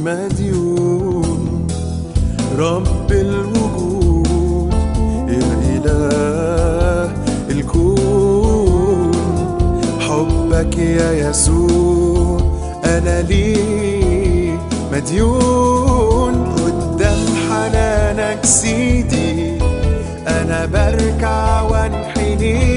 مديون. رب الوجود يا إله الكون. حبك يا يسوع أنا لي مديون. قدام حنانك سيدي أنا بركع وانحني.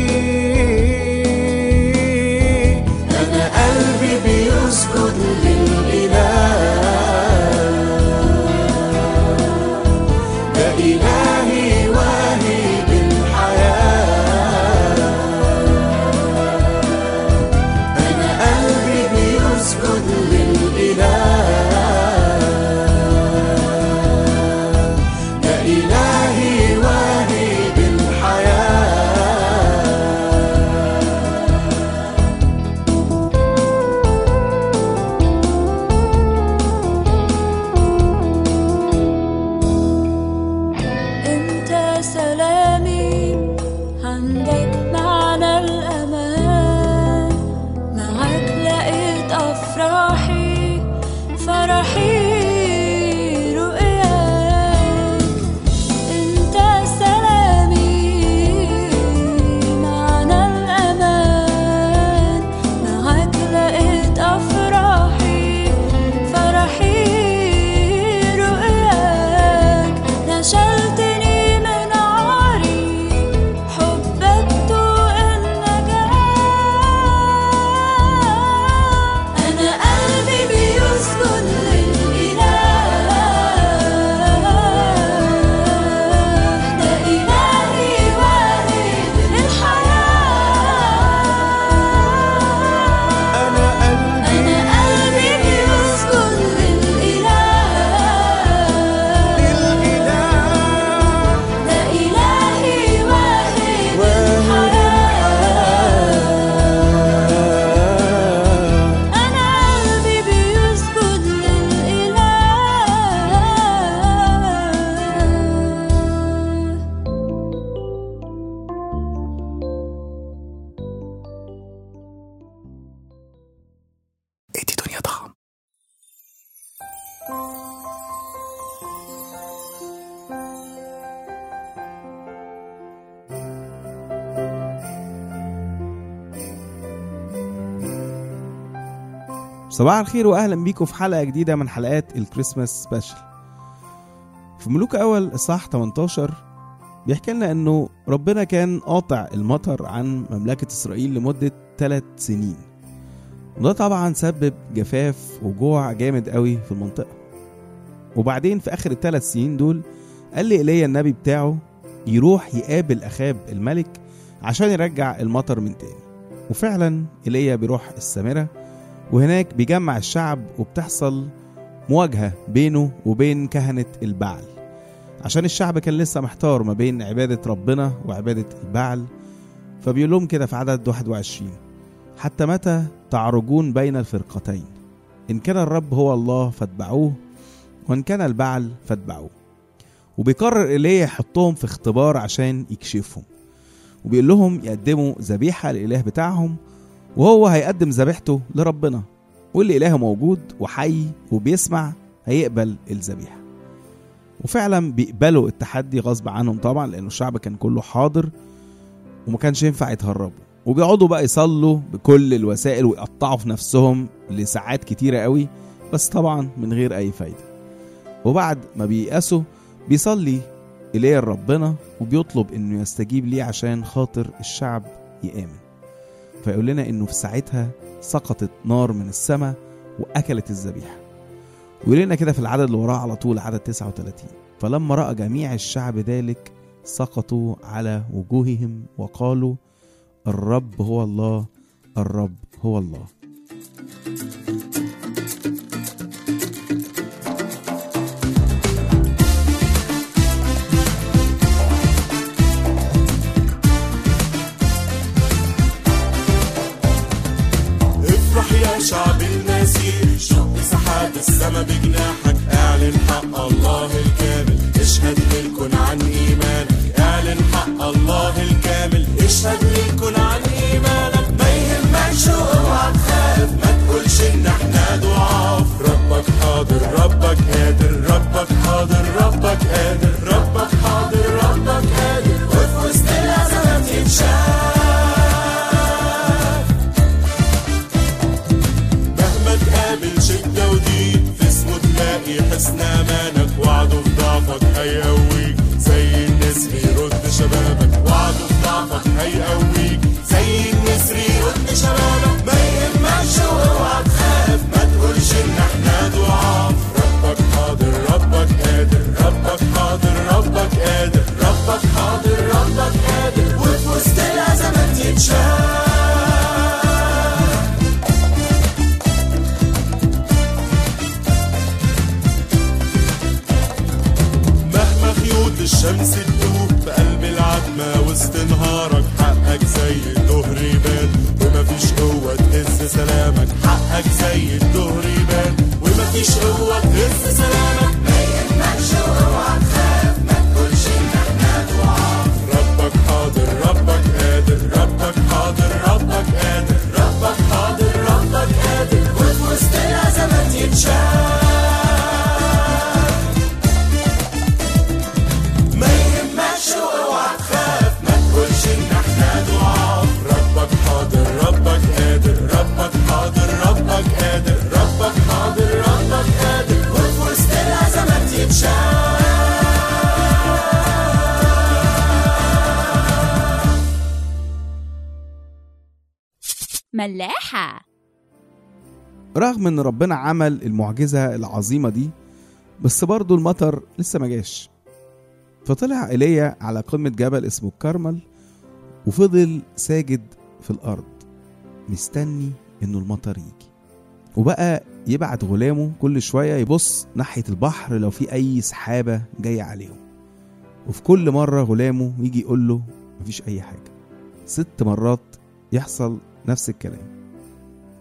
صباح الخير واهلا بيكم في حلقة جديدة من حلقات الكريسماس سبيشال في ملوك أول اصحاح 18 بيحكي لنا إنه ربنا كان قاطع المطر عن مملكة إسرائيل لمدة ثلاث سنين. وده طبعا سبب جفاف وجوع جامد قوي في المنطقة. وبعدين في آخر الثلاث سنين دول قال لي إيليا النبي بتاعه يروح يقابل أخاب الملك عشان يرجع المطر من تاني. وفعلا إيليا بيروح السامرة وهناك بيجمع الشعب وبتحصل مواجهة بينه وبين كهنة البعل. عشان الشعب كان لسه محتار ما بين عبادة ربنا وعبادة البعل فبيقول لهم كده في عدد 21 حتى متى تعرجون بين الفرقتين؟ إن كان الرب هو الله فاتبعوه وإن كان البعل فاتبعوه. وبيقرر إيليا يحطهم في اختبار عشان يكشفهم. وبيقول لهم يقدموا ذبيحة للإله بتاعهم وهو هيقدم ذبيحته لربنا. واللي إله موجود وحي وبيسمع هيقبل الذبيحة. وفعلا بيقبلوا التحدي غصب عنهم طبعا لأنه الشعب كان كله حاضر وما كانش ينفع يتهربوا. وبيقعدوا بقى يصلوا بكل الوسائل ويقطعوا في نفسهم لساعات كتيرة قوي بس طبعا من غير أي فايدة. وبعد ما بييأسوا بيصلي إليه ربنا وبيطلب إنه يستجيب ليه عشان خاطر الشعب يآمن. فيقول لنا إنه في ساعتها سقطت نار من السماء وأكلت الذبيحة. ويقول لنا كده في العدد اللي وراه على طول عدد 39 فلما رأى جميع الشعب ذلك سقطوا على وجوههم وقالوا الرب هو الله الرب هو الله. ملاحة. رغم إن ربنا عمل المعجزة العظيمة دي بس برضه المطر لسه ما جاش. فطلع إيليا على قمة جبل اسمه الكرمل وفضل ساجد في الأرض مستني إنه المطر يجي. وبقى يبعت غلامه كل شوية يبص ناحية البحر لو في أي سحابة جاية عليهم. وفي كل مرة غلامه يجي يقول له مفيش أي حاجة. ست مرات يحصل نفس الكلام.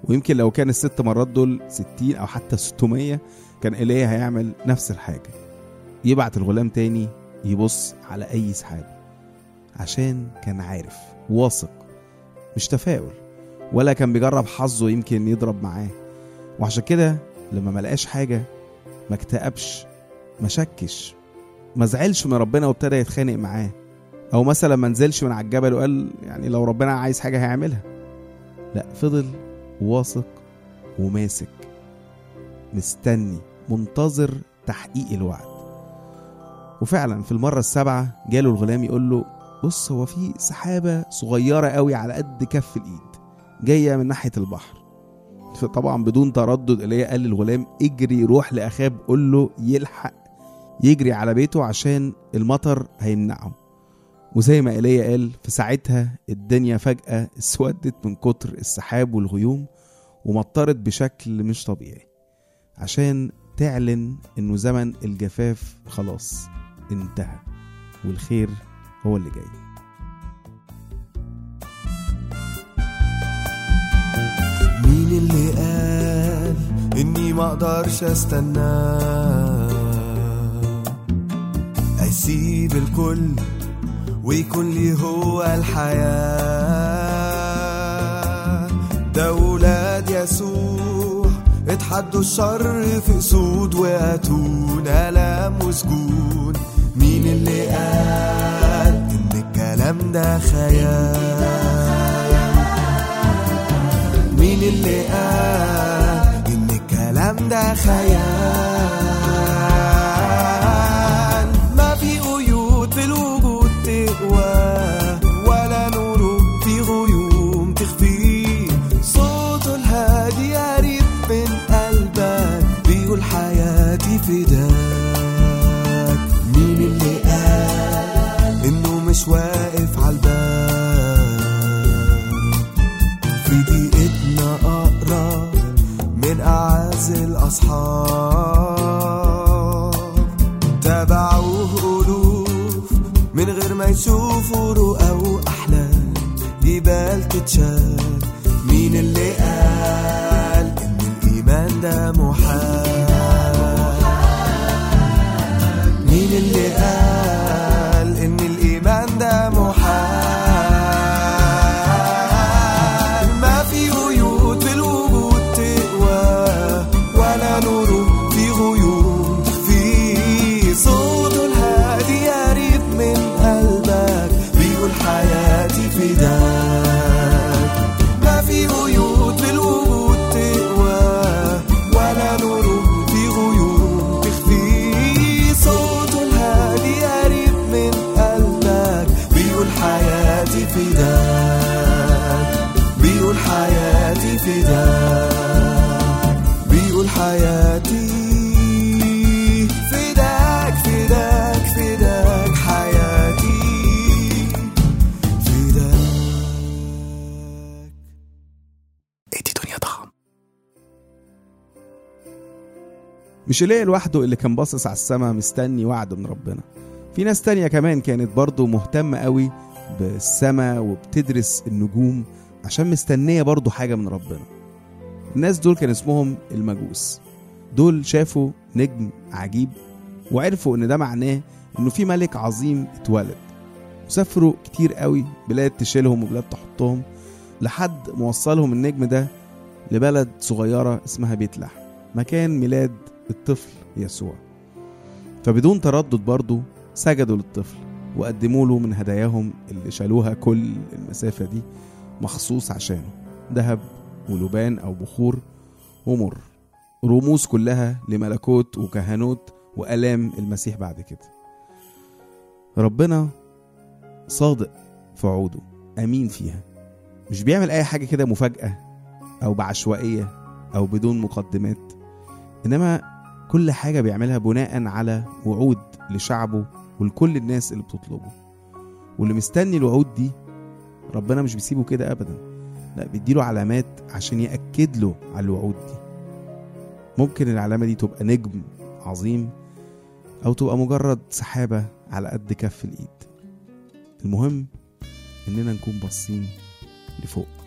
ويمكن لو كان الست مرات دول 60 أو حتى 600 كان إيليا هيعمل نفس الحاجة. يبعت الغلام تاني يبص على أي سحاب عشان كان عارف واثق مش تفاؤل ولا كان بيجرب حظه يمكن يضرب معاه. وعشان كده لما ملقاش حاجة ما اكتئبش ما شكش ما زعلش من ربنا وابتدى يتخانق معاه. أو مثلا ما نزلش من على الجبل وقال يعني لو ربنا عايز حاجة هيعملها. لا فضل واثق وماسك مستني منتظر تحقيق الوعد. وفعلا في المرة السابعة جاله الغلام يقول له بص هو في سحابة صغيرة قوي على قد كف الإيد جاية من ناحية البحر. فطبعا بدون تردد إليه قال للغلام اجري روح لأخاب قول له يلحق يجري على بيته عشان المطر هيمنعه. وزي ما إيليا قال في ساعتها الدنيا فجأة اسودت من كتر السحاب والغيوم ومطرت بشكل مش طبيعي عشان تعلن إنه زمن الجفاف خلاص انتهى والخير هو اللي جاي. مين اللي قال إني ما أقدرش أستنى؟ أسيب الكل ويكون لي هو الحياة. ده ولاد يسوع اتحدوا الشر في سود واتونا ألم وسجون مين اللي قال إن الكلام ده خيال؟ مين اللي قال إن الكلام ده خيال؟ ما يشوفوا رؤى أحلام جبال تتشاف مين اللي قال إن الإيمان ده محال؟ مش ايليا لوحده اللي كان باصص على السماء مستني وعد من ربنا. في ناس تانية كمان كانت برضه مهتمة قوي بالسماء وبتدرس النجوم عشان مستنية برضه حاجة من ربنا. الناس دول كان اسمهم المجوس. دول شافوا نجم عجيب وعرفوا إن ده معناه إنه في ملك عظيم اتولد. وسافروا كتير قوي بلاد تشيلهم وبلاد تحطهم لحد موصلهم النجم ده لبلد صغيرة اسمها بيت لحم مكان ميلاد الطفل يسوع. فبدون تردد برضه سجدوا للطفل وقدموا له من هداياهم اللي شالوها كل المسافة دي مخصوص عشانه. ذهب ولبان أو بخور ومر. رموز كلها لملكوت وكهنوت وآلام المسيح بعد كده. ربنا صادق في وعوده أمين فيها. مش بيعمل أي حاجة كده مفاجأة أو بعشوائية أو بدون مقدمات. إنما كل حاجة بيعملها بناء على وعود لشعبه ولكل الناس اللي بتطلبه. واللي مستني الوعود دي ربنا مش بيسيبه كده أبدا. لا بيديله علامات عشان يأكد له على الوعود دي. ممكن العلامة دي تبقى نجم عظيم أو تبقى مجرد سحابة على قد كف الإيد. المهم إننا نكون باصين لفوق.